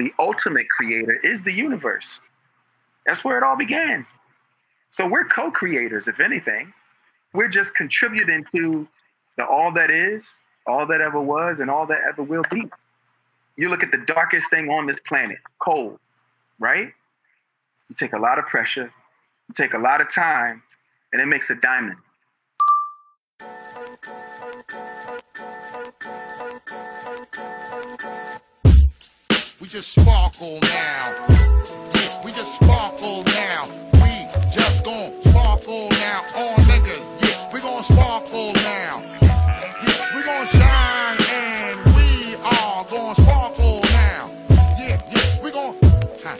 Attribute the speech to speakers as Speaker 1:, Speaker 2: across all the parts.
Speaker 1: the ultimate creator, is the universe. That's where it all began. So we're co-creators, if anything. We're just contributing to the all that is, all that ever was, and all that ever will be. You look at the darkest thing on this planet, coal, right? You take a lot of pressure, you take a lot of time, and it makes a diamond.
Speaker 2: Just sparkle now. Yeah, we just sparkle now. We just gon' sparkle now. All niggas, yeah, we gon' sparkle now. Yeah, we gon' shine and we are gon' sparkle now. Yeah, yeah, we gon' huh.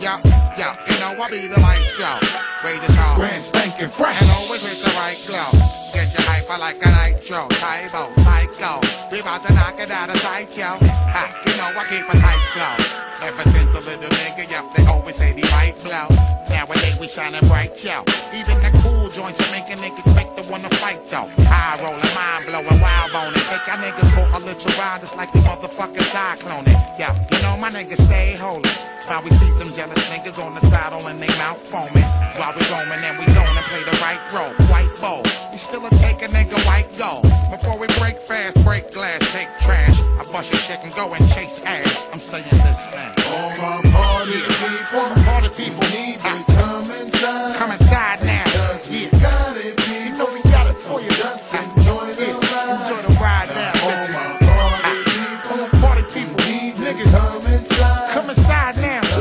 Speaker 2: Yeah, yeah, you know I be the light show. Raise the tall.
Speaker 3: Grand spanking fresh.
Speaker 2: And always with right glow. Get your hyper like a nitro. Tybo, psycho. We about to knock it out of sight, yo. Ha, you know I keep a tight flow. Ever since a little nigga, yup, they always say the right blow. Nowadays we shining bright, yo. Even the cool joints you make a nigga quick to wanna fight, though. High rolling, mind blowing, wild boning. Take our niggas for a little ride, just like the motherfucking cyclone. Yo, you know my niggas stay holy. While we see some jealous niggas on the saddle and they mouth foaming. While we roaming and we zone and play the right role. White We still a take a nigga white gold. Before we break fast, break glass, take trash. I bust your shit and go and chase ass. I'm saying this thing.
Speaker 3: All my party people,
Speaker 2: Party people
Speaker 3: need to come inside.
Speaker 2: come inside now.
Speaker 3: Cause we
Speaker 2: Yeah.
Speaker 3: got it,
Speaker 2: You know we got it for you.
Speaker 3: Just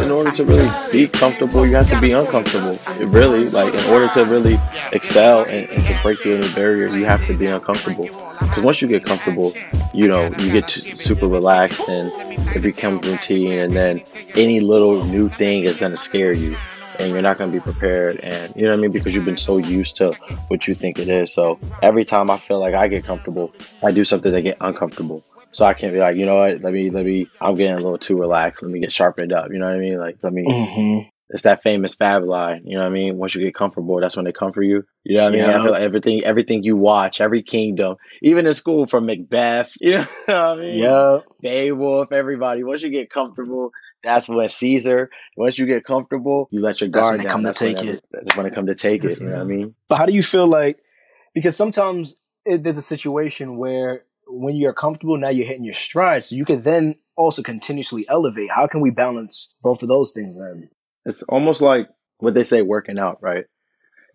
Speaker 4: in order to really be comfortable, you have to be uncomfortable. It really, like, in order to really excel and, and to break through any barrier, you have to be uncomfortable. Because once you get comfortable, you know, you get t- super relaxed and it becomes routine. And then any little new thing is going to scare you and you're not going to be prepared. And you know what I mean? Because you've been so used to what you think it is. So every time I feel like I get comfortable, I do something that get uncomfortable. So I can't be like, you know what? Let me, let me. I'm getting a little too relaxed. Let me get sharpened up. You know what I mean? Like, let me.
Speaker 5: Mm-hmm.
Speaker 4: It's that famous Fab line. You know what I mean? Once you get comfortable, that's when they come for you. You know what I mean? I feel like everything, everything you watch, every kingdom, even in school, from Macbeth. You know what I mean?
Speaker 5: Yeah.
Speaker 4: Beowulf, everybody. Once you get comfortable, that's when Caesar. Once you get comfortable, you let your
Speaker 5: That's
Speaker 4: guard
Speaker 5: when they
Speaker 4: down.
Speaker 5: come to
Speaker 4: that's when
Speaker 5: take
Speaker 4: every-
Speaker 5: it.
Speaker 4: That's when they come to take it. You know what I mean?
Speaker 5: But how do you feel like? Because sometimes it, there's a situation where when you're comfortable, now you're hitting your stride, so you can then also continuously elevate. How can we balance both of those things then?
Speaker 4: It's almost like what they say working out, right?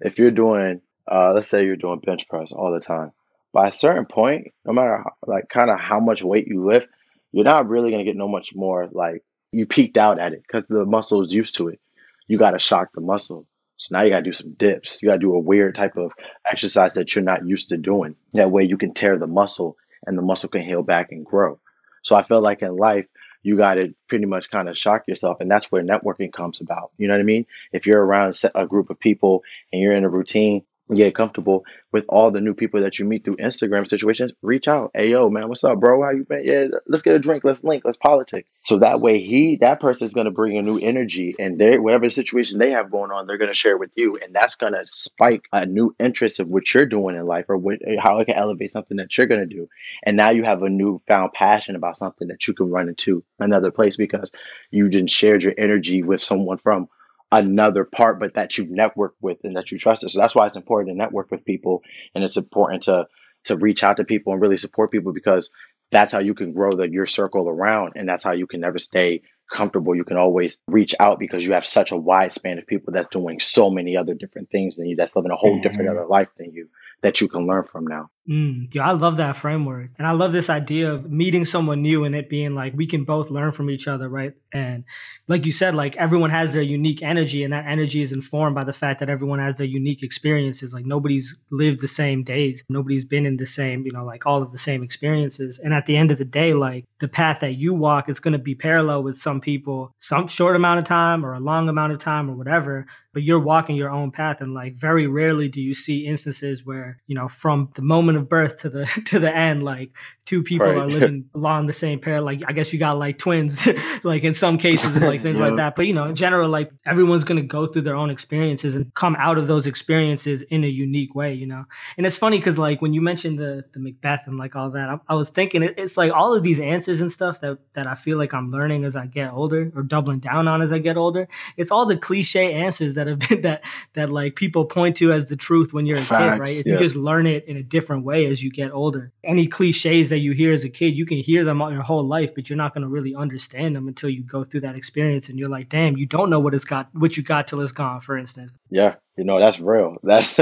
Speaker 4: If you're doing, uh, let's say you're doing bench press all the time, by a certain point, no matter how, like kind of how much weight you lift, you're not really gonna get no much more. Like you peaked out at it because the muscle is used to it. You got to shock the muscle. So now you got to do some dips. You got to do a weird type of exercise that you're not used to doing. That way you can tear the muscle and the muscle can heal back and grow. So I feel like in life, you got to pretty much kind of shock yourself. And that's where networking comes about. You know what I mean? If you're around a group of people and you're in a routine, get comfortable with all the new people that you meet through Instagram situations, reach out. Hey, yo, man, what's up, bro? How you been? Yeah, let's get a drink. Let's link. Let's politic. So that way, he, that person is going to bring a new energy and they, whatever situation they have going on, they're going to share with you. And that's going to spike a new interest of what you're doing in life or what, how it can elevate something that you're going to do. And now you have a newfound passion about something that you can run into another place because you didn't shared your energy with someone from another part, but that you've networked with and that you trusted. So that's why it's important to network with people and it's important to to reach out to people and really support people because that's how you can grow the your circle around and that's how you can never stay comfortable. You can always reach out because you have such a wide span of people that's doing so many other different things than you, that's living a whole different
Speaker 5: Mhm.
Speaker 4: other life than you that you can learn from now.
Speaker 6: Mm, yeah, I love that framework. And I love this idea of meeting someone new and it being like we can both learn from each other, right? And like you said, like everyone has their unique energy and that energy is informed by the fact that everyone has their unique experiences. Like nobody's lived the same days. Nobody's been in the same, you know, like all of the same experiences. And at the end of the day, like the path that you walk is going to be parallel with some people, some short amount of time or a long amount of time or whatever but you're walking your own path and like very rarely do you see instances where you know from the moment of of birth to the to the end, like two people
Speaker 4: Right.
Speaker 6: are living along the same pair. Like I guess you got like twins, like in some cases, and like things
Speaker 5: Yeah.
Speaker 6: like that. But you know, in general, like everyone's gonna go through their own experiences and come out of those experiences in a unique way. You know, and it's funny because like when you mentioned the the Macbeth and like all that, I, I was thinking it, it's like all of these answers and stuff that that I feel like I'm learning as I get older or doubling down on as I get older. It's all the cliche answers that have been that that like people point to as the truth when you're a kid, right? If
Speaker 4: yeah.
Speaker 6: you just learn it in a different way as you get older. Any cliches that you hear as a kid, you can hear them all your whole life, but you're not going to really understand them until you go through that experience and you're like, damn, you don't know what it's got, what you got till it's gone. For instance,
Speaker 4: Yeah, you know that's real. That's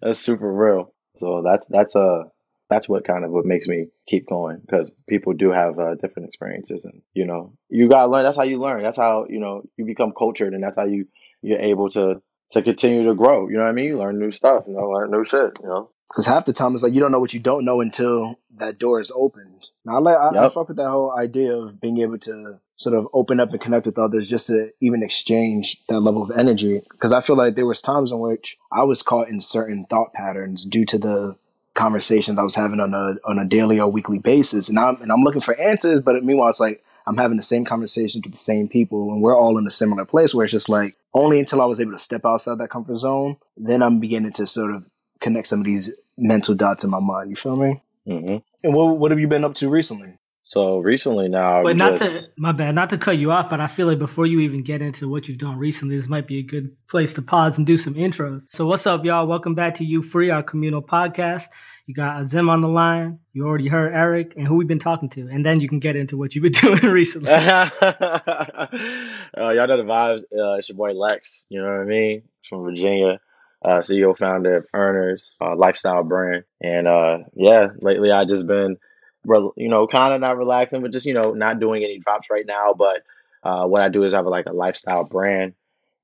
Speaker 4: that's super real. So that's that's uh that's what kind of what makes me keep going because people do have uh, different experiences, and you know you gotta learn. That's how you learn. That's how you know you become cultured, and that's how you you're able to to continue to grow. You know what I mean? You learn new stuff. You know, learn new shit. You know.
Speaker 5: Because half the time it's like you don't know what you don't know until that door is opened. Now I like I, I fuck with that whole idea of being able to sort of open up and connect with others just to even exchange that level of energy. Because I feel like there was times in which I was caught in certain thought patterns due to the conversations I was having on a on a daily or weekly basis, and I'm and I'm looking for answers. But meanwhile, it's like I'm having the same conversations with the same people, and we're all in a similar place where it's just like only until I was able to step outside that comfort zone, then I'm beginning to sort of connect some of these mental dots in my mind. You feel me?
Speaker 4: hmm
Speaker 5: And what what have you been up to recently?
Speaker 4: So recently now,
Speaker 6: but not
Speaker 4: just,
Speaker 6: to my bad, not to cut you off, but I feel like before you even get into what you've done recently, this might be a good place to pause and do some intros. So what's up, y'all? Welcome back to You Free, our communal podcast. You got Azim on the line. You already heard Eric and who we've been talking to, and then you can get into what you've been doing recently.
Speaker 4: uh, y'all know the vibes. Uh, it's your boy Lex. You know what I mean? From Virginia, uh, CEO founder of Earners uh, lifestyle brand. And uh, yeah, lately I just been, you know, kind of not relaxing, but just you know, not doing any drops right now. But uh, what I do is I have like a lifestyle brand.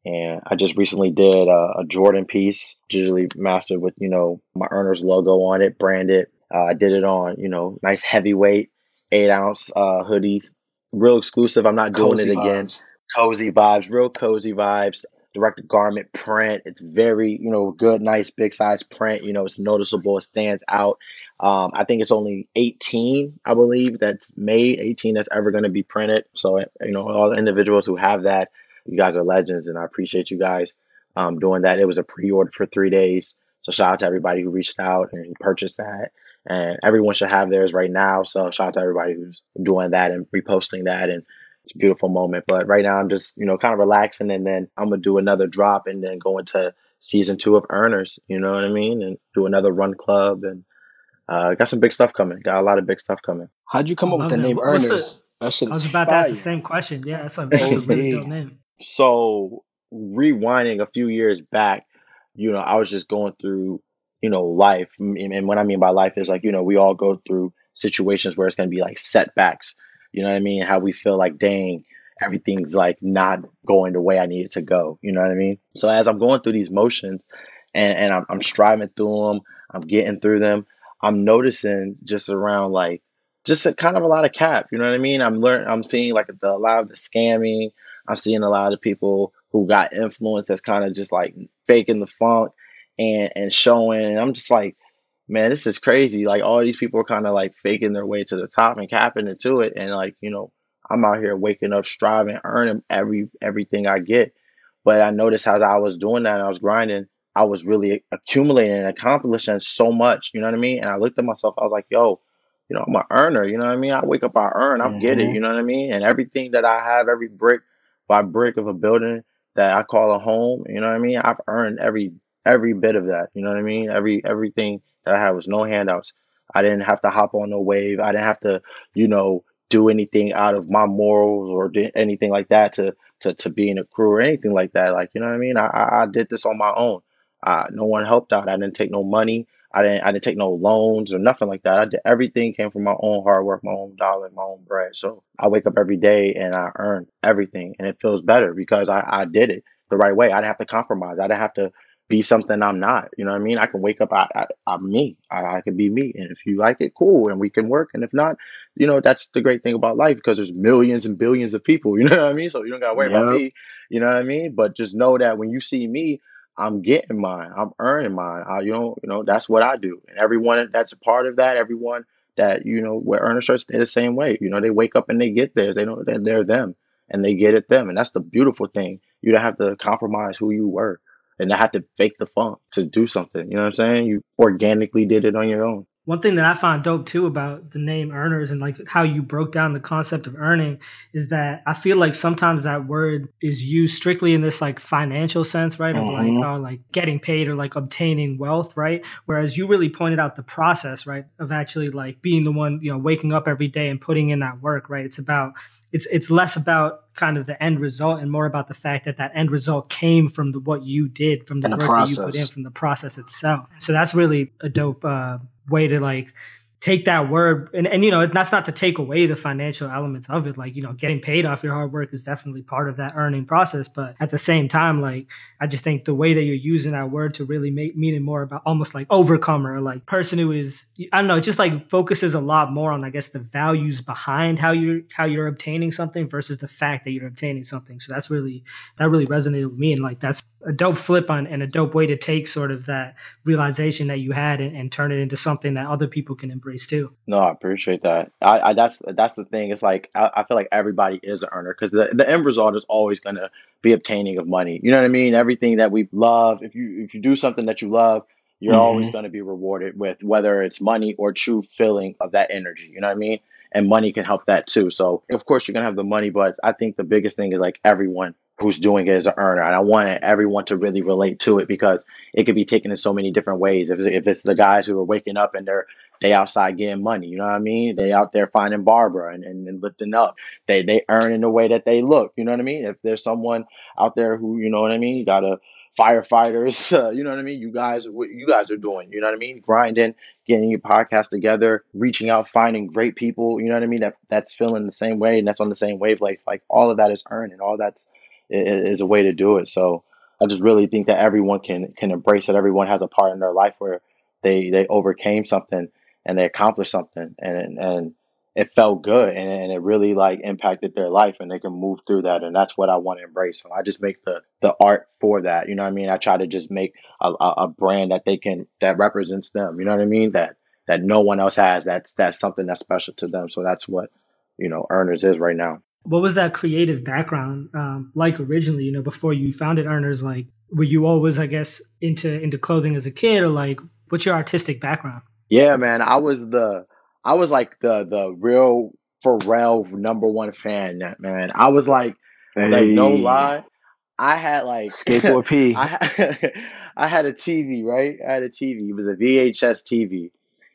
Speaker 4: And I just recently did a, a Jordan piece, digitally mastered with you know my Earners logo on it, branded. Uh, I did it on you know nice heavyweight eight ounce uh, hoodies, real exclusive. I'm not doing
Speaker 5: Cozy
Speaker 4: it again. Cozy vibes, real cozy vibes. Direct garment print. It's very you know good, nice, big size print. You know it's noticeable. It stands out. Um, I think it's only 18, I believe, that's made. 18 that's ever going to be printed. So you know all the individuals who have that, you guys are legends, and I appreciate you guys um, doing that. It was a pre-order for three days. So shout out to everybody who reached out and purchased that. And everyone should have theirs right now. So shout out to everybody who's doing that and reposting that. And it's a beautiful moment. But right now I'm just, you know, kind of relaxing and then I'm gonna do another drop and then go into season two of Earners, you know what I mean? And do another run club and uh got some big stuff coming. Got a lot of big stuff coming.
Speaker 5: How'd you come up with the
Speaker 6: that.
Speaker 5: name
Speaker 6: What's the-
Speaker 5: Earners? that shit
Speaker 6: I was about to ask the same question. Yeah, that's a, that's a really dope name.
Speaker 4: So rewinding a few years back, you know, I was just going through, you know, life. And and what I mean by life is like, you know, we all go through situations where it's going to be like setbacks. You know what I mean? How we feel like, dang, everything's like not going the way I need it to go. You know what I mean? So as I'm going through these motions and, and I'm, I'm striving through them, I'm getting through them, I'm noticing just around like, just a kind of a lot of cap. You know what I mean? I'm learning, I'm seeing like the, a lot of the scamming. I'm seeing a lot of people who got influence that's kind of just like faking the funk and and showing. And I'm just like, man, this is crazy. Like all these people are kind of like faking their way to the top and capping into it. And like, you know, I'm out here waking up, striving, earning every everything I get. But I noticed as I was doing that, and I was grinding, I was really accumulating and accomplishing so much. You know what I mean? And I looked at myself, I was like, yo, you know, I'm an earner. You know what I mean? I wake up, I earn, I get it.
Speaker 5: Mm-hmm.
Speaker 4: You know what I mean? And everything that I have, every brick by brick of a building that I call a home, you know what I mean? I've earned every every bit of that. You know what I mean? Every everything that I had was no handouts. I didn't have to hop on no wave. I didn't have to, you know, do anything out of my morals or anything like that to to to be in a crew or anything like that. Like, you know what I mean? I I, I did this on my own. Uh, no one helped out. I didn't take no money. I didn't I didn't take no loans or nothing like that. I did everything came from my own hard work, my own dollar, my own bread. So I wake up every day and I earn everything and it feels better because I, I did it the right way. I didn't have to compromise. I didn't have to be something I'm not. You know what I mean? I can wake up, I, I, I'm me. I, I can be me. And if you like it, cool. And we can work. And if not, you know, that's the great thing about life because there's millions and billions of people. You know what I mean? So you don't got to worry about me. You know what I mean? But just know that when you see me, I'm getting mine. I'm earning mine. I, you know, you know, that's what I do. And everyone that's a part of that, everyone that you know wear earner shirts, they're the same way. You know, they wake up and they get theirs. They know that they're them, and they get it them. And that's the beautiful thing. You don't have to compromise who you were, and not have to fake the funk to do something. You know what I'm saying? You organically did it on your own.
Speaker 6: One thing that I find dope too about the name earners and like how you broke down the concept of earning is that I feel like sometimes that word is used strictly in this like financial sense, right? Of like,
Speaker 5: Mhm.
Speaker 6: oh, like getting paid or like obtaining wealth, right? Whereas you really pointed out the process, right? Of actually like being the one, you know, waking up every day and putting in that work, right? It's about, it's, it's less about kind of the end result and more about the fact that that end result came from the, what you did, from the
Speaker 5: And the
Speaker 6: work that you put in, from the process itself. So that's really a dope, uh, way to like take that word and, and you know that's not to take away the financial elements of it. Like you know getting paid off your hard work is definitely part of that earning process. But at the same time like i just think the way that you're using that word to really make meaning more about almost like overcomer like person who is i don't know just like focuses a lot more on i guess the values behind how you're how you're obtaining something versus the fact that you're obtaining something. So that's really that really resonated with me. And like that's a dope flip on and a dope way to take sort of that realization that you had and, and turn it into something that other people can embrace too.
Speaker 4: No, I appreciate that. I, I that's that's the thing. It's like I, I feel like everybody is an earner because the the end result is always gonna be obtaining of money. You know what I mean? Everything that we love, if you if you do something that you love, you're
Speaker 5: Mhm.
Speaker 4: always gonna be rewarded with whether it's money or true feeling of that energy. You know what I mean? And money can help that too. So of course you're gonna have the money, but I think the biggest thing is like everyone who's doing it is an earner, and I want everyone to really relate to it because it could be taken in so many different ways. If it's, if it's the guys who are waking up and they're they outside getting money. You know what I mean? They out there finding Barbara and, and, and lifting up. They they earn in the way that they look. You know what I mean? If there's someone out there who you know what I mean, you got a firefighters. Uh, you know what I mean? You guys, what you guys are doing. You know what I mean? Grinding, getting your podcast together, reaching out, finding great people. You know what I mean? That that's feeling the same way and that's on the same wavelength. Like all of that is earned and all that's i- i- is a way to do it. So I just really think that everyone can can embrace that. Everyone has a part in their life where they they overcame something and they accomplished something and and it felt good and, and it really like impacted their life and they can move through that and that's what I want to embrace. So I just make the the art for that. You know what I mean? I try to just make a, a, brand that they can that represents them. You know what I mean? That that no one else has. That's that's something that's special to them. So that's what you know Earners is right now.
Speaker 6: What was that creative background um, like originally? You know, before you founded Earners, like were you always, I guess, into into clothing as a kid, or like what's your artistic background?
Speaker 4: Yeah, man. I was the I was like the the real Pharrell number one fan, man. I was like like no
Speaker 5: Hey.
Speaker 4: lie. I had like
Speaker 5: Skateboard P.
Speaker 4: I had, I had a TV, right? I had a TV. It was a VHS TV.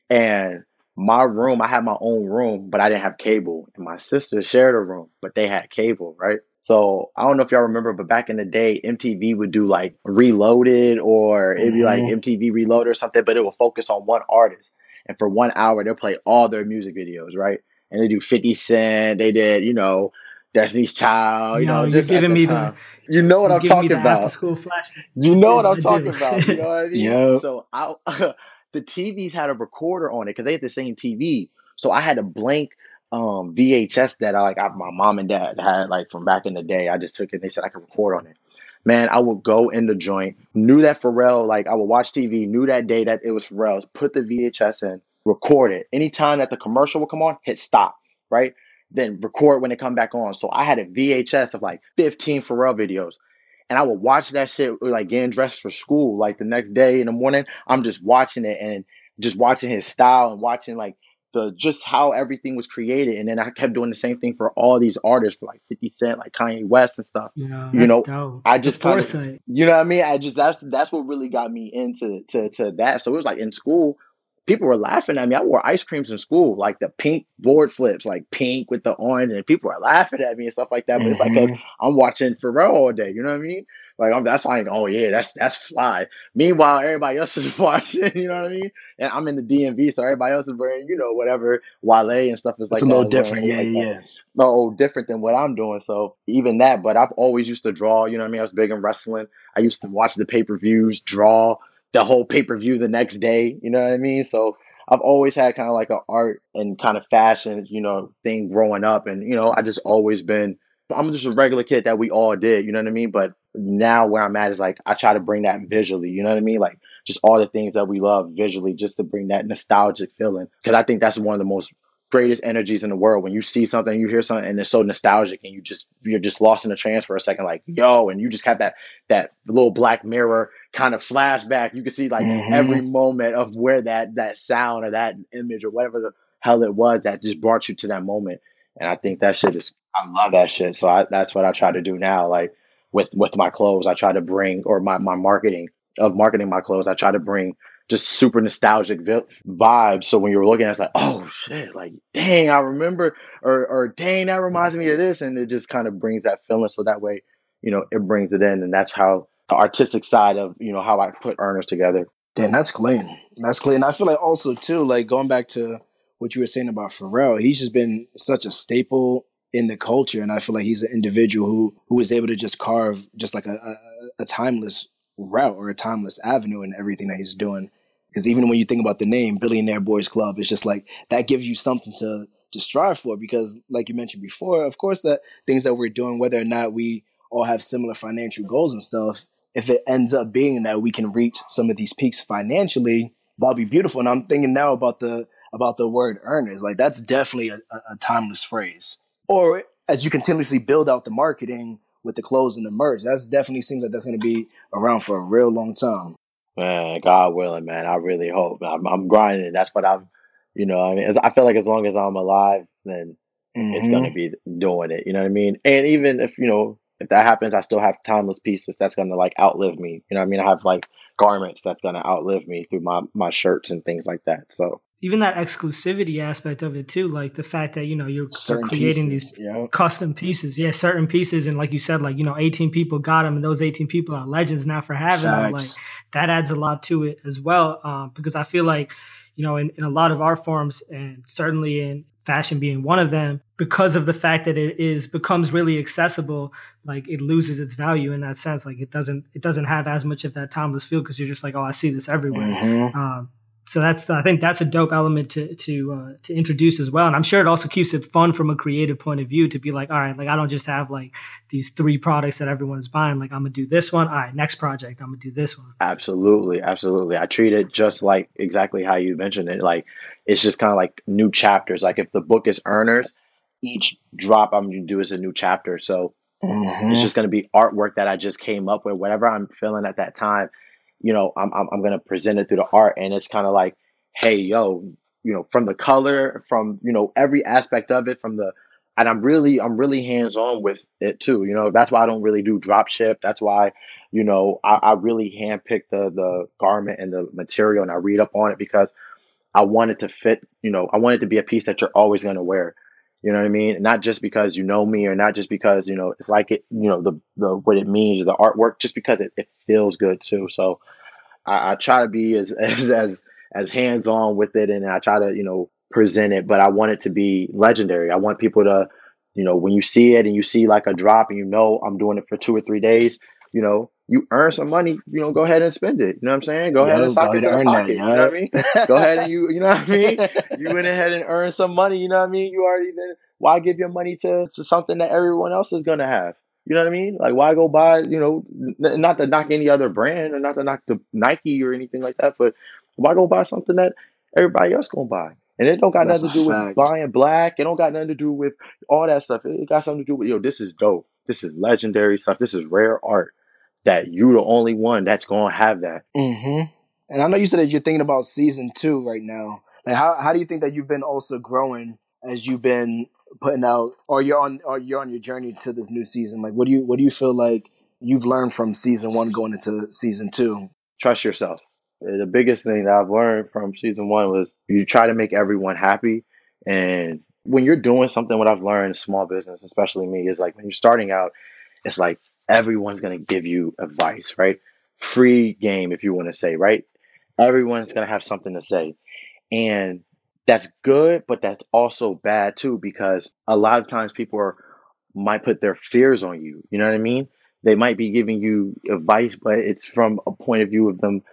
Speaker 4: And my room, I had my own room, but I didn't have cable. And my sister shared a room, but they had cable, right? So I don't know if y'all remember, but back in the day, MTV would do like Reloaded or it'd be like.
Speaker 5: Mm-hmm.
Speaker 4: MTV Reloaded or something, but it would focus on one artist. And for one hour, they'll play all their music videos, right? And they do 50 Cent, they did, you know, Destiny's Child, you
Speaker 6: Yo,
Speaker 4: know,
Speaker 6: you're
Speaker 4: just
Speaker 6: giving me the-.
Speaker 4: You know what I'm talking about.
Speaker 6: School flashback.
Speaker 4: You know what I'm talking about. You know what I mean?
Speaker 5: Yep.
Speaker 4: So I, the TVs had a recorder on it because they had the same TV. So I had a blank um, VHS that I like. I, my mom and dad had like from back in the day. I just took it. and They said I could record on it. Man, I would go in the joint. Knew that Pharrell. Like I would watch TV. Knew that day that it was Pharrell's. Put the VHS in. Record it. Anytime that the commercial would come on, hit stop. Right. Then record when it come back on. So I had a VHS of like 15 Pharrell videos and I would watch that shit like getting dressed for school. Like the next day in the morning, I'm just watching it and just watching his style and watching like the just how everything was created. And then I kept doing the same thing for all these artists, like 50 Cent, like Kanye West and stuff.
Speaker 6: You know,
Speaker 4: You know,
Speaker 6: dope.
Speaker 4: I just kinda- You know what I mean? I just that's that's what really got me into to to that. So it was like in school, people were laughing at me. I wore ice creams in school, like the pink board flips, like pink with the orange, and people were laughing at me and stuff like that. But it's like
Speaker 5: Mhm.
Speaker 4: I'm watching Pharrell all day. You know what I mean? Like I'm that's like, oh yeah, that's that's fly. Meanwhile, everybody else is watching. You know what I mean? And I'm in the DMV, so everybody else is wearing, you know, whatever Wale and stuff is like.
Speaker 5: It's a little different. Yeah,
Speaker 4: like
Speaker 5: yeah,
Speaker 4: no different than what I'm doing. So even that, but I've always used to draw. You know what I mean? I was big in wrestling. I used to watch the pay per views, draw the whole pay per view the next day. You know what I mean? So I've always had kind of like an art and kind of fashion, you know, thing growing up, and you know, I just always been. I'm just a regular kid that we all did. You know what I mean? But now where I'm at is like I try to bring that visually. You know what I mean? Like just all the things that we love visually, just to bring that nostalgic feeling. Because I think that's one of the most greatest energies in the world when you see something, you hear something, and it's so nostalgic, and you just you're just lost in the trance for a second, like yo, and you just have that that little black mirror kind of flashback. You can see like
Speaker 5: Mhm.
Speaker 4: every moment of where that that sound or that image or whatever the hell it was that just brought you to that moment. And I think that shit is I love that shit. So I, that's what I try to do now. Like with with my clothes, I try to bring or my my marketing of marketing my clothes. I try to bring just super nostalgic vi- vibes. So when you're looking it's like, oh shit, like dang, I remember, or or dang, that reminds me of this, and it just kind of brings that feeling. So that way, you know, it brings it in, and that's how the artistic side of you know how I put earners together.
Speaker 5: Damn, that's clean. That's clean. I feel like also too, like going back to what you were saying about Pharrell, he's just been such a staple in the culture, and I feel like he's an individual who who is able to just carve just like a, a, a timeless route or a timeless avenue in everything that he's doing. Because even when you think about the name Billionaire Boys Club, it's just like that gives you something to to strive for. Because like you mentioned before, of course, that things that we're doing, whether or not we all have similar financial goals and stuff, if it ends up being that we can reach some of these peaks financially, that'll be beautiful. And I'm thinking now about the about the word earners. Like that's definitely a a timeless phrase. Or as you continuously build out the marketing with the clothes and the merch, that's definitely seems like that's going to be around for a real long time.
Speaker 4: Man, God willing, man, I really hope. I'm, I'm grinding. That's what I'm. You know, I mean, I feel like as long as I'm alive, then it's
Speaker 5: Mhm.
Speaker 4: going to be doing it. You know what I mean? And even if you know if that happens, I still have timeless pieces that's going to like outlive me. You know what I mean? I have like garments that's going to outlive me through my my shirts and things like that. So
Speaker 6: Even that exclusivity aspect of it too, like the fact that you know you're
Speaker 5: certain
Speaker 6: creating
Speaker 5: pieces.
Speaker 6: these
Speaker 5: Yeah.
Speaker 6: custom pieces, yeah, certain pieces, and like you said, like you know, 18 people got them, and those 18 people are legends now for having them. Like that adds a lot to it as well, um, because I feel like you know, in, in a lot of art forms, and certainly in fashion being one of them, because of the fact that it is becomes really accessible, like it loses its value in that sense. Like it doesn't it doesn't have as much of that timeless feel because you're just like, oh, I see this everywhere.
Speaker 5: Mhm.
Speaker 6: Um, so that's I think that's a dope element to to uh, to introduce as well, and I'm sure it also keeps it fun from a creative point of view to be like, all right, like I don't just have like these three products that everyone's buying. Like I'm gonna do this one. All right, next project, I'm gonna do this one.
Speaker 4: absolutely, absolutely, I treat it just like exactly how you mentioned it. Like it's just kind of like new chapters. Like if the book is earners, each drop I'm going to do is a new chapter. So
Speaker 5: Mhm.
Speaker 4: It's just going to be artwork that I just came up with, whatever I'm feeling at that time. You know, I'm I'm, I'm going to present it through the art, and it's kind of like, hey, yo, you know, from the color, from you know every aspect of it, from the, and I'm really I'm really hands on with it too. You know, that's why I don't really do drop ship. That's why, you know, I, I really handpick the the garment and the material, and I read up on it because I want it to fit. You know, I want it to be a piece that you're always going to wear. You know what I mean? Not just because you know me, or not just because you know it's like it. You know the the what it means, the artwork, just because it, it feels good too. So I, I try to be as as as as hands on with it, and I try to you know present it. But I want it to be legendary. I want people to, you know, when you see it and you see like a drop, and you know I'm doing it for two or three days. You know, you earn some money. You know, go ahead and spend it. You know what I'm saying? Go ahead and sock it to the
Speaker 5: earn that,
Speaker 4: pocket. You know what I mean? Go ahead and you, you know what I mean? you went ahead and earned some money. You know what I mean? You already then why give your money to, to something that everyone else is gonna have? You know what I mean? Like why go buy? You know, n- not to knock any other brand or not to knock the Nike or anything like that, but why go buy something that everybody else gonna buy? And it don't got
Speaker 5: That's
Speaker 4: nothing to do with buying black. It don't got nothing to do with all that stuff. It got something to do with yo. This is dope. This is legendary stuff. This is rare art. That you're the only one that's gonna have that.
Speaker 5: hmm And I know you said that you're thinking about season two right now. Like, how how do you think that you've been also growing as you've been putting out, or you're on, or you're on your journey to this new season? Like, what do you what do you feel like you've learned from season one going into season two?
Speaker 4: trust yourself. Uh, The biggest thing that I've learned from season one was you try to make everyone happy. And when you're doing something, what I've learned in small business, especially me, is like when you're starting out, it's like everyone's going to give you advice, right? Free game, if you want to say, right? Everyone's going to have something to say. And that's good, but that's also bad too, because a lot of times people are, might put their fears on you. You know what I mean? They might be giving you advice, but it's from a point of view of them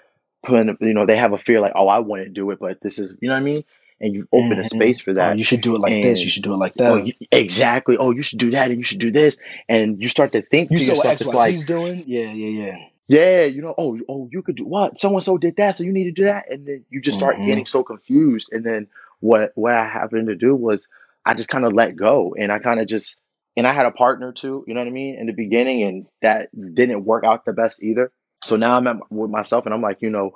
Speaker 4: putting, you know, they have a fear like, oh, I want to do it, but this is, you know what I mean? And you open a
Speaker 5: Mhm.
Speaker 4: space for that
Speaker 5: Oh, you should do it like this. You should do it like that.
Speaker 4: oh, you, exactly oh you should do that and you should do this and you start to think
Speaker 5: you
Speaker 4: to yourself it's like
Speaker 5: XYZ's doing? Yeah, yeah, yeah.
Speaker 4: yeah, you know, oh, oh, you could do what? So and so did that, so you need to do that, and then you just start
Speaker 5: Mhm.
Speaker 4: getting so confused. And then what what I happened to do was I just kind of let go, and I kind of just and I had a partner too, you know what I mean, in the beginning, and that didn't work out the best either. So now I'm at, with myself, and I'm like, you know,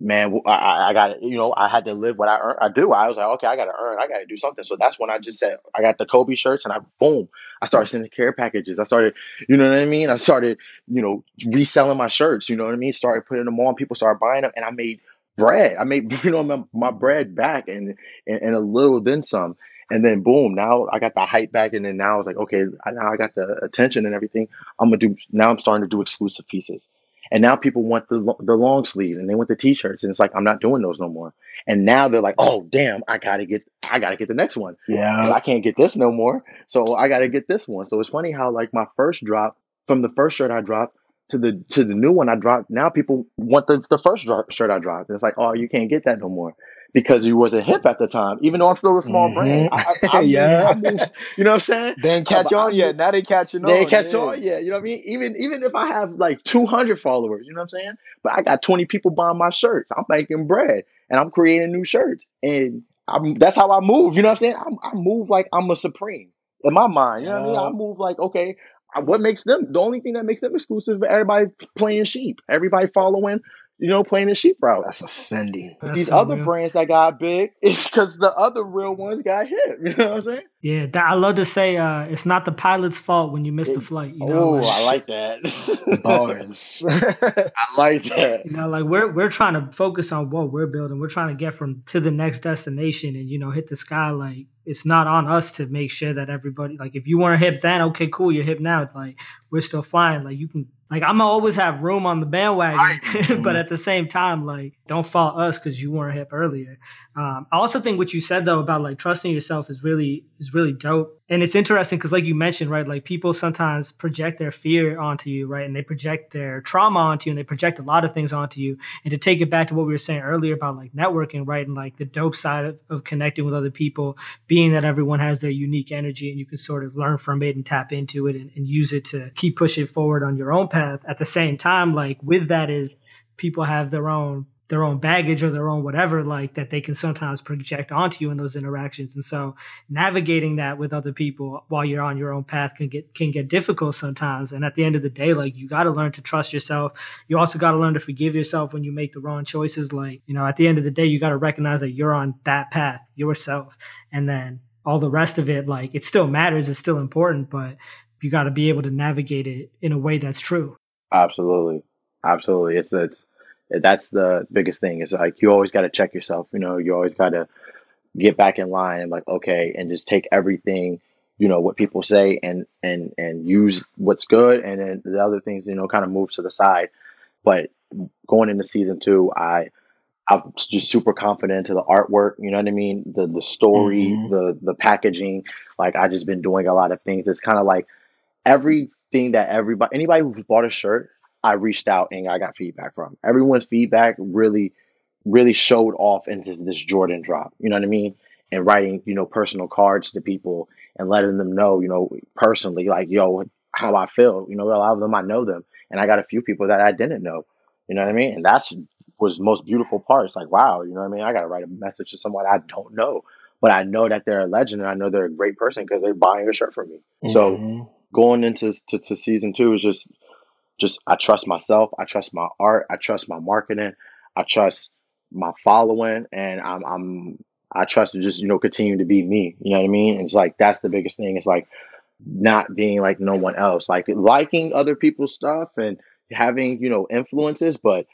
Speaker 4: man, I got to, you know, I had to live what I earn. I do. I was like, okay, I got to earn. I got to do something. So that's when I just said, I got the Kobe shirts, and I boom, I started sending care packages. I started, you know what I mean. I started, you know, reselling my shirts. You know what I mean. Started putting them on. People started buying them, and I made bread. I made, you know, my, my bread back, and, and and a little then some. And then boom, now I got the hype back, and then now I was like, okay, now I got the attention and everything. I'm gonna do. Now I'm starting to do exclusive pieces. And now people want the the long sleeve and they want the t-shirts and it's like I'm not doing those no more. And now they're like, "Oh, damn, I got to get I got to get the next one.
Speaker 5: Yeah.
Speaker 4: I can't get this no more. So I got to get this one." So it's funny how like my first drop from the first shirt I dropped to the to the new one I dropped, now people want the the first dro- shirt I dropped. And it's like, "Oh, you can't get that no more." Because he wasn't hip at the time, even though I'm still a small mm-hmm. brand. I, I, I
Speaker 5: Yeah.
Speaker 4: Moved, you know what I'm saying?
Speaker 5: They ain't catch on yet. Now they catching on.
Speaker 4: They ain't catch
Speaker 5: yeah.
Speaker 4: on yet. You know what I mean? Even even if I have like 200 followers, you know what I'm saying? But I got 20 people buying my shirts. I'm making bread and I'm creating new shirts. And I'm, that's how I move. You know what I'm saying? I'm, I move like I'm a supreme in my mind. You know what I mean? I
Speaker 5: oh.
Speaker 4: move like, okay, what makes them, the only thing that makes them exclusive everybody playing sheep, everybody following, you know, playing the sheep route.
Speaker 5: That's offending.
Speaker 6: That's
Speaker 4: These
Speaker 6: so
Speaker 4: other
Speaker 6: real.
Speaker 4: brands that got big, it's because the other real ones got hit. You know what I'm saying?
Speaker 6: Yeah, that, I love to say uh, it's not the pilot's fault when you miss the flight. You know,
Speaker 4: oh,
Speaker 6: like,
Speaker 4: I like that.
Speaker 5: Bars.
Speaker 4: I like that.
Speaker 6: you know, like we're we're trying to focus on what we're building. We're trying to get from to the next destination and you know hit the sky. Like it's not on us to make sure that everybody like if you weren't hip then, okay, cool, you're hip now. Like we're still flying. Like you can like I'm gonna always have room on the bandwagon, but at the same time, like don't fault us because you weren't hip earlier. Um, I also think what you said though about like trusting yourself is really is really dope. And it's interesting because like you mentioned, right, like people sometimes project their fear onto you, right? And they project their trauma onto you and they project a lot of things onto you. And to take it back to what we were saying earlier about like networking, right? And like the dope side of, of connecting with other people, being that everyone has their unique energy and you can sort of learn from it and tap into it and, and use it to keep pushing forward on your own path. At the same time, like with that is people have their own their own baggage or their own whatever like that they can sometimes project onto you in those interactions. And so navigating that with other people while you're on your own path can get can get difficult sometimes. And at the end of the day like you got to learn to trust yourself. You also got to learn to forgive yourself when you make the wrong choices. Like you know at the end of the day you got to recognize that you're on that path yourself. And then all the rest of it like it still matters it's still important but you got to be able to navigate it in a way that's true.
Speaker 4: Absolutely, absolutely. It's it's that's the biggest thing. It's like you always got to check yourself. You know, you always got to get back in line and like okay, and just take everything, you know, what people say and and and use what's good, and then the other things, you know, kind of move to the side. But going into season two, I I'm just super confident into the artwork. You know what I mean? The the story,
Speaker 5: Mhm.
Speaker 4: the the packaging. Like I just been doing a lot of things. It's kind of like everything that everybody anybody who's bought a shirt i reached out and i got feedback from. Everyone's feedback really really showed off into this jordan drop you know what i mean? And writing you know personal cards to people and letting them know you know personally like yo how i feel you know a lot of them i know them. And i got a few people that i didn't know you know what i mean? And that's was the most beautiful part. It's like wow you know what i mean? I gotta write a message to someone i don't know but i know that they're a legend and i know they're a great person because they're buying a shirt from me. So
Speaker 5: Mhm.
Speaker 4: going into to, to season two is just just I trust myself, I trust my art, I trust my marketing, I trust my following, and I'm I'm I trust to just you know continue to be me. You know what I mean? And it's like that's the biggest thing. It's like not being like no one else, like liking other people's stuff and having you know influences, but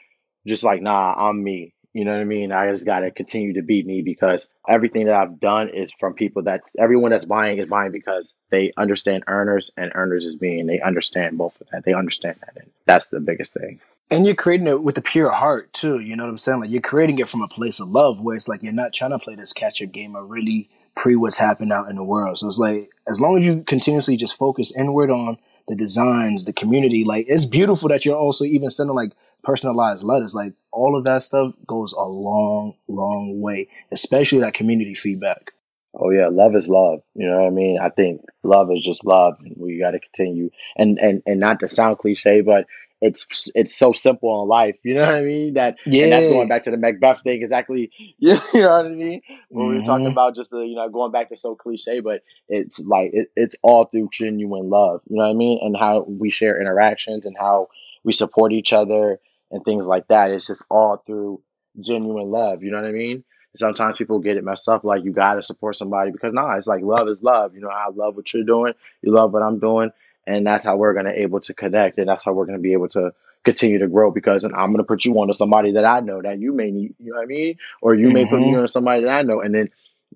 Speaker 4: just like nah, I'm me. You know what I mean? I just gotta continue to be me because everything that I've done is from people that everyone that's buying is buying because they understand earners and earners is being they understand both of that. They understand that and that's the biggest thing.
Speaker 5: And you're creating it with a pure heart too. You know what I'm saying? Like you're creating it from a place of love, where it's like you're not trying to play this catch up game or really pre what's happening out in the world. So it's like as long as you continuously just focus inward on the designs, the community, like it's beautiful that you're also even sending like personalized letters, like all of that stuff goes a long, long way, especially that community feedback.
Speaker 4: Oh yeah, love is love. You know what I mean? I think love is just love, we got to continue. And and and not to sound cliche, but it's it's so simple in life. You know what I mean? That and that's going back to the Macbeth thing. Exactly. You know what I mean? When we were talking
Speaker 5: hmm
Speaker 4: about just the you know going back to so cliche, but it's like it, it's all through genuine love. You know what I mean? And how we share interactions and how we support each other and things like that. It's just all through genuine love. You know what I mean? Sometimes people get it messed up, like you gotta support somebody because nah, it's like love is love. You know, I love what you're doing, you love what I'm doing, and that's how we're gonna able to connect, and that's how we're gonna be able to continue to grow. Because I'm gonna put you on to somebody that I know that you may need, you know what I mean, or you may put me
Speaker 5: mm-hmm.
Speaker 4: on to somebody that I know, and then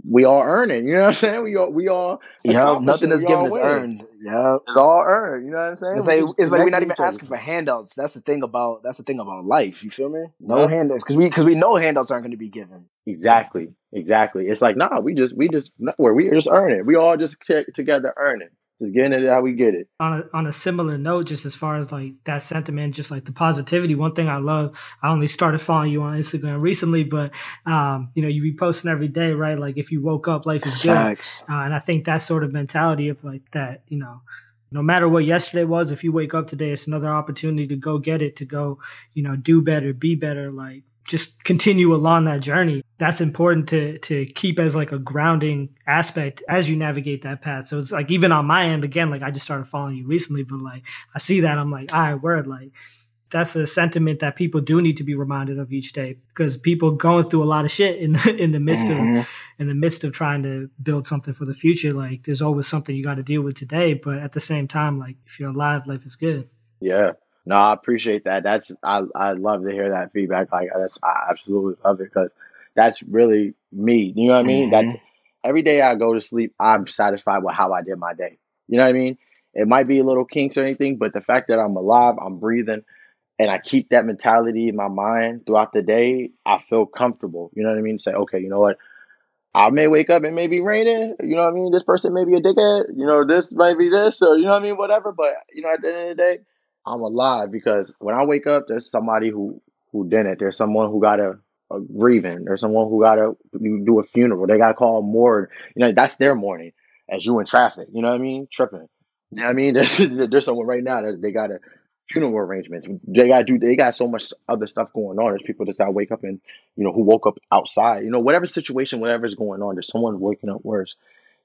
Speaker 4: we all earning. You know what I'm saying? We all we all accomplishing.
Speaker 5: Nothing is given is earned. Yep.
Speaker 4: It's all earned. You know what I'm saying?
Speaker 5: It's like it's like we're not even asking for handouts. That's the thing about that's the thing about life. You feel me? No
Speaker 4: Yep.
Speaker 5: handouts because we because we know handouts aren't going to be given.
Speaker 4: Exactly. Exactly. It's like, nah, we just, we just, nowhere. We just earn it. We all just together earn it. Just getting it how we get it.
Speaker 6: on a, on a similar note, just as far as like that sentiment, just like the positivity. One thing I love, I only started following you on Instagram recently, but um, you know, you be posting every day, right? Like if you woke up, life is good, uh, and I think that sort of mentality of like that, you know, no matter what yesterday was, if you wake up today, it's another opportunity to go get it, to go, you know, do better, be better, like just continue along that journey. That's important to to keep as like a grounding aspect as you navigate that path. So it's like even on my end, again, like I just started following you recently, but like I see that I'm like, all right, word, like that's a sentiment that people do need to be reminded of each day because people going through a lot of shit in the, in the midst of
Speaker 5: Mhm.
Speaker 6: in the midst of trying to build something for the future. Like there's always something you got to deal with today, but at the same time, like if you're alive, life is good.
Speaker 4: Yeah. No, I appreciate that. That's, I, I love to hear that feedback. Like, that's, I absolutely love it because that's really me. You know what I mean? That's
Speaker 5: Mhm.
Speaker 4: every day I go to sleep, I'm satisfied with how I did my day. You know what I mean? It might be a little kinks or anything, but the fact that I'm alive, I'm breathing, and I keep that mentality in my mind throughout the day, I feel comfortable. You know what I mean? Say, okay, you know what? I may wake up and may be raining. You know what I mean? This person may be a dickhead. You know, this might be this, or you know what I mean? Whatever. But you know, at the end of the day, I'm alive because when I wake up, there's somebody who who didn't. There's someone who got a, a grieving. There's someone who got to do a funeral. They got to call a morgue. You know, that's their morning. As you in traffic, you know what I mean? Tripping. You know what I mean? There's there's someone right now that they got a funeral arrangements. They got do. They got so much other stuff going on. There's people that's got to wake up and you know who woke up outside. You know, whatever situation, whatever's going on, there's someone waking up worse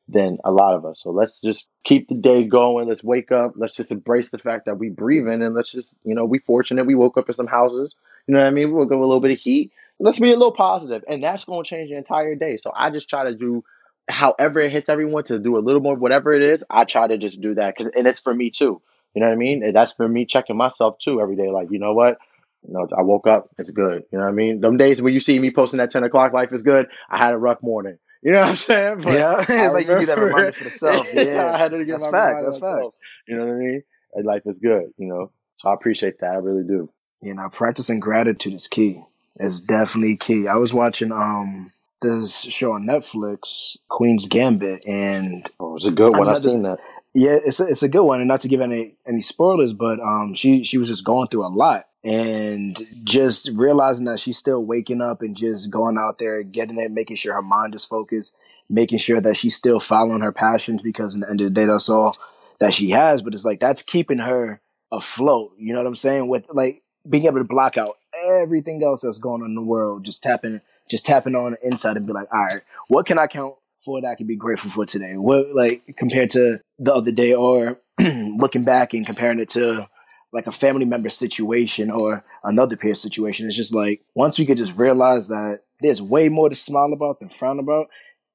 Speaker 4: than a lot of us. So let's just keep the day going. Let's wake up. Let's just embrace the fact that we breathe in and let's just, you know, we fortunate we woke up in some houses. You know what I mean? We woke up with a little bit of heat. Let's be a little positive, and that's going to change the entire day. So I just try to do however it hits everyone to do a little more, whatever it is. I try to just do that, 'cause- and it's for me too. You know what I mean? And that's for me checking myself too every day. Like, you know what? You know, I woke up. It's good. You know what I mean? Them days when you see me posting that ten o'clock, life is good. I had a rough morning. You know what I'm saying? But
Speaker 5: Yeah,
Speaker 4: I
Speaker 5: it's like you need that reminder for the self. Yeah,
Speaker 4: I had to get
Speaker 5: that's
Speaker 4: my
Speaker 5: facts. That's
Speaker 4: myself.
Speaker 5: facts.
Speaker 4: You know what I mean? And life is good. You know, so I appreciate that. I really do.
Speaker 5: You know, practicing gratitude is key. It's definitely key. I was watching um this show on Netflix, Queen's Gambit, and
Speaker 4: Oh, it's a good one. I've seen that.
Speaker 5: Yeah, it's a, it's a good one, and not to give any any spoilers, but um, she she was just going through a lot, and just realizing that she's still waking up and just going out there, getting it, making sure her mind is focused, making sure that she's still following her passions, because in the end of the day, that's all that she has. But it's like that's keeping her afloat. You know what I'm saying? With like being able to block out everything else that's going on in the world, just tapping just tapping on the inside and be like, all right, what can I count for that I can be grateful for today? What like compared to the other day or looking back and comparing it to like a family member situation or another peer situation. It's just like once we could just realize that there's way more to smile about than frown about.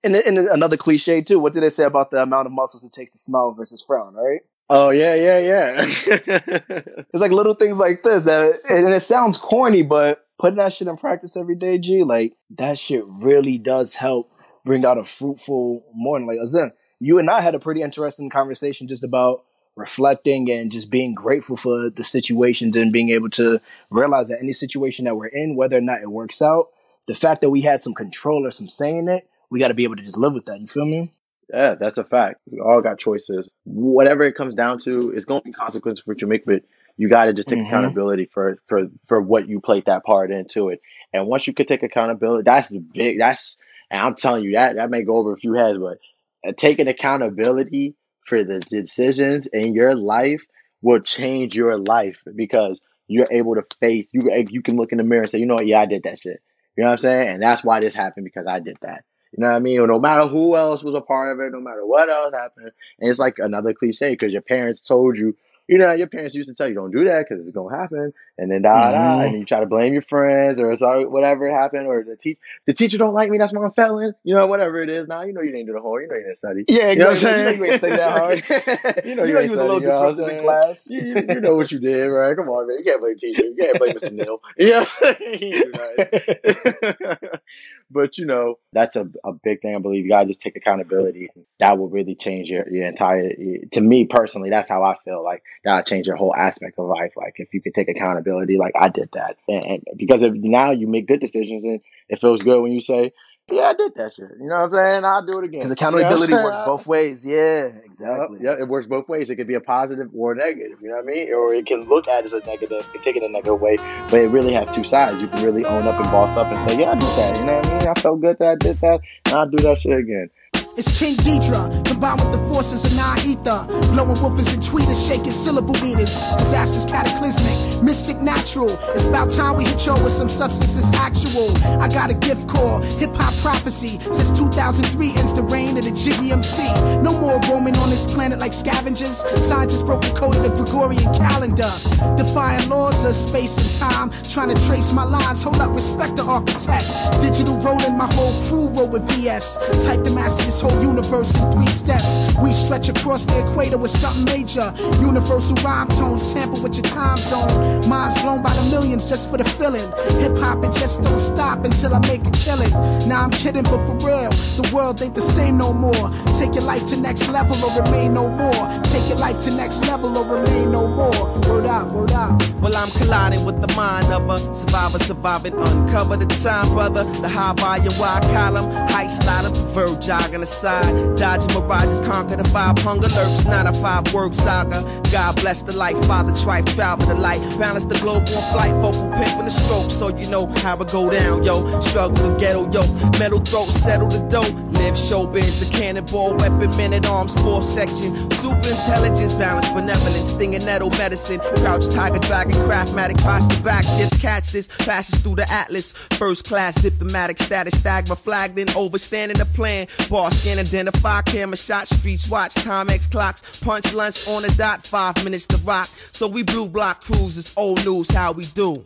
Speaker 5: And, and another cliche too. What did they say about the amount of muscles it takes to smile versus frown? Right?
Speaker 4: Oh yeah, yeah, yeah.
Speaker 5: It's like little things like this that, and it sounds corny, but putting that shit in practice every day, G, like that shit really does help bring out a fruitful morning. Like Azim, you and I had a pretty interesting conversation just about reflecting and just being grateful for the situations and being able to realize that any situation that we're in, whether or not it works out, the fact that we had some control or some say in it, we got to be able to just live with that. You feel me?
Speaker 4: Yeah, that's a fact. We all got choices. Whatever it comes down to, it's going to be consequences for what you make, but You got to just take
Speaker 5: Mhm.
Speaker 4: accountability for for for what you played that part into it. And once you can take accountability, that's the big. That's and I'm telling you that that may go over a few heads, but uh, taking accountability for the decisions in your life will change your life because you're able to face you. Eh, you can look in the mirror and say, you know what, yeah, I did that shit. You know what I'm saying? And that's why this happened because I did that. You know what I mean? Or no matter who else was a part of it, no matter what else happened, and it's like another cliche because your parents told you, you know, your parents used to tell you don't do that because it's gonna happen, and then da da,
Speaker 5: Mhm.
Speaker 4: and you try to blame your friends or sorry whatever happened, or the teach the teacher don't like me, that's why I'm failing. You know, whatever it is. Now you know you didn't do the whole, you know you didn't study.
Speaker 5: Yeah,
Speaker 4: You know what I'm
Speaker 5: exactly. You know you ain't study that hard.
Speaker 4: You know
Speaker 5: you
Speaker 4: you
Speaker 5: know you was a little
Speaker 4: study, you know
Speaker 5: disruptive in class.
Speaker 4: You, you, know what you did, right? Come on, man. You can't blame the teacher. You can't blame Mr. Neal. You know what I'm saying? He didn't do nothing. but you know, that's a, a big thing. I believe you gotta just take accountability. That will really change your, your entire. To me personally, that's how I feel. Like that'll change your whole aspect of life. Like if you could take accountability, like I did that, and, and because if now you make good decisions, and it feels good when you say, "Yeah, I did that shit." You know what I'm saying? I'll do it again.
Speaker 5: Because
Speaker 4: You know
Speaker 5: accountability works both ways. Yeah, exactly.
Speaker 4: Yeah, it works both ways. It could be a positive or a negative. You know what I mean? Or it can look at it as a negative, can take it a negative way, but it really has two sides. You can really own up and boss up and say, "Yeah, I did that." You know what I mean? I felt good that I did that, and I'll do that shit again.
Speaker 7: It's King Ghidra, combined with the forces of ether. Blowing woofers and tweeters, shaking syllable meters. Disasters cataclysmic, mystic natural. It's about time we hit y'all with some substance substances actual. I got a gift called hip hop prophecy. Since 2003 ends the reign of the Jiggy MC. No more roaming on this planet like scavengers. Scientists broke the code of the Gregorian calendar. Defying laws of space and time. Trying to trace my lines. Hold up, respect the architect. Digital rolling, my whole crew roll with VS. Type to master whole universe in three steps. We stretch across the equator with something major. Universal rhyme tones tamper with your time zone. Minds blown by the millions just for the feeling. Hip hop, it just don't stop until I make a killing. Nah, I'm kidding, but for real, the world ain't the same no more. Take your life to next level or remain no more. Take your life to next level or remain no more. Word out, word out.
Speaker 8: Well, I'm colliding with the mind of a survivor, surviving, uncover the time, brother. The high volume, wide column, high sliding, preferred jogging aside. Dodging mirages, conquer the vibe, hunger lurks, not a five word saga. God bless the life, father, trife, travel the light. Balance the globe on flight, vocal pimp with a stroke, so you know how it go down, yo. Struggle to ghetto, yo. Metal throat, settle the dough. Live showbiz, the cannonball, weapon, men at arms, four section. Super intelligence, balance, benevolence, stinging nettle medicine. Crouch, tiger, dragon, craftmatic, posture back, shift, catch this. Passes through the atlas. First class, diplomatic status, stagma flagged in, overstanding the plan. Bar scan, identify, camera shot, streets watch, time X clocks. Punch lunch on the dot, five minutes to rock. So we blue block cruises, old news, how we do.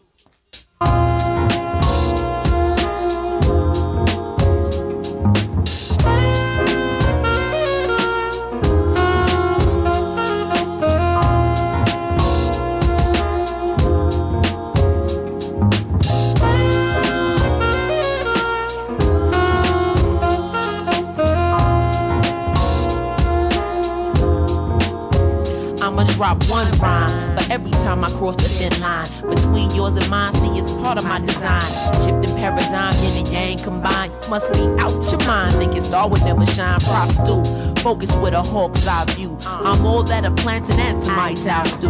Speaker 9: Drop one rhyme for every time I cross the thin line between yours and mine. See, it's part of my design. Shifting paradigm, yin and yang combined. Must be out your mind. Think Thinking star would never shine. Props do. Focus with a hawk's eye view. I'm all that a plantain and mites house do.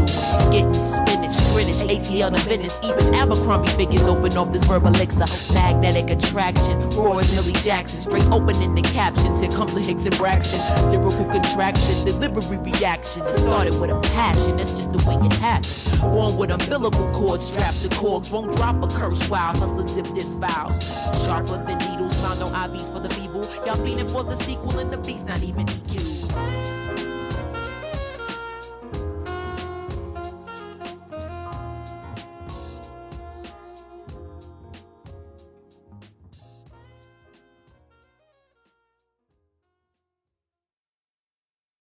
Speaker 9: Getting spinach, Greenwich, ATL to Venice. Even Abercrombie figures open off this verbal elixir. Magnetic attraction. Roy Millie Jackson. Straight opening the captions. Here comes a Hicks and Braxton. Lyrical contraction. Delivery reaction. It started with a passion. That's just the way it happened. Born with umbilical cords strapped to cords. Won't drop a curse while hustling zip this vows. Sharper than needles found on IVs for the feeble. Y'all fiending for the sequel and the beast not even equal.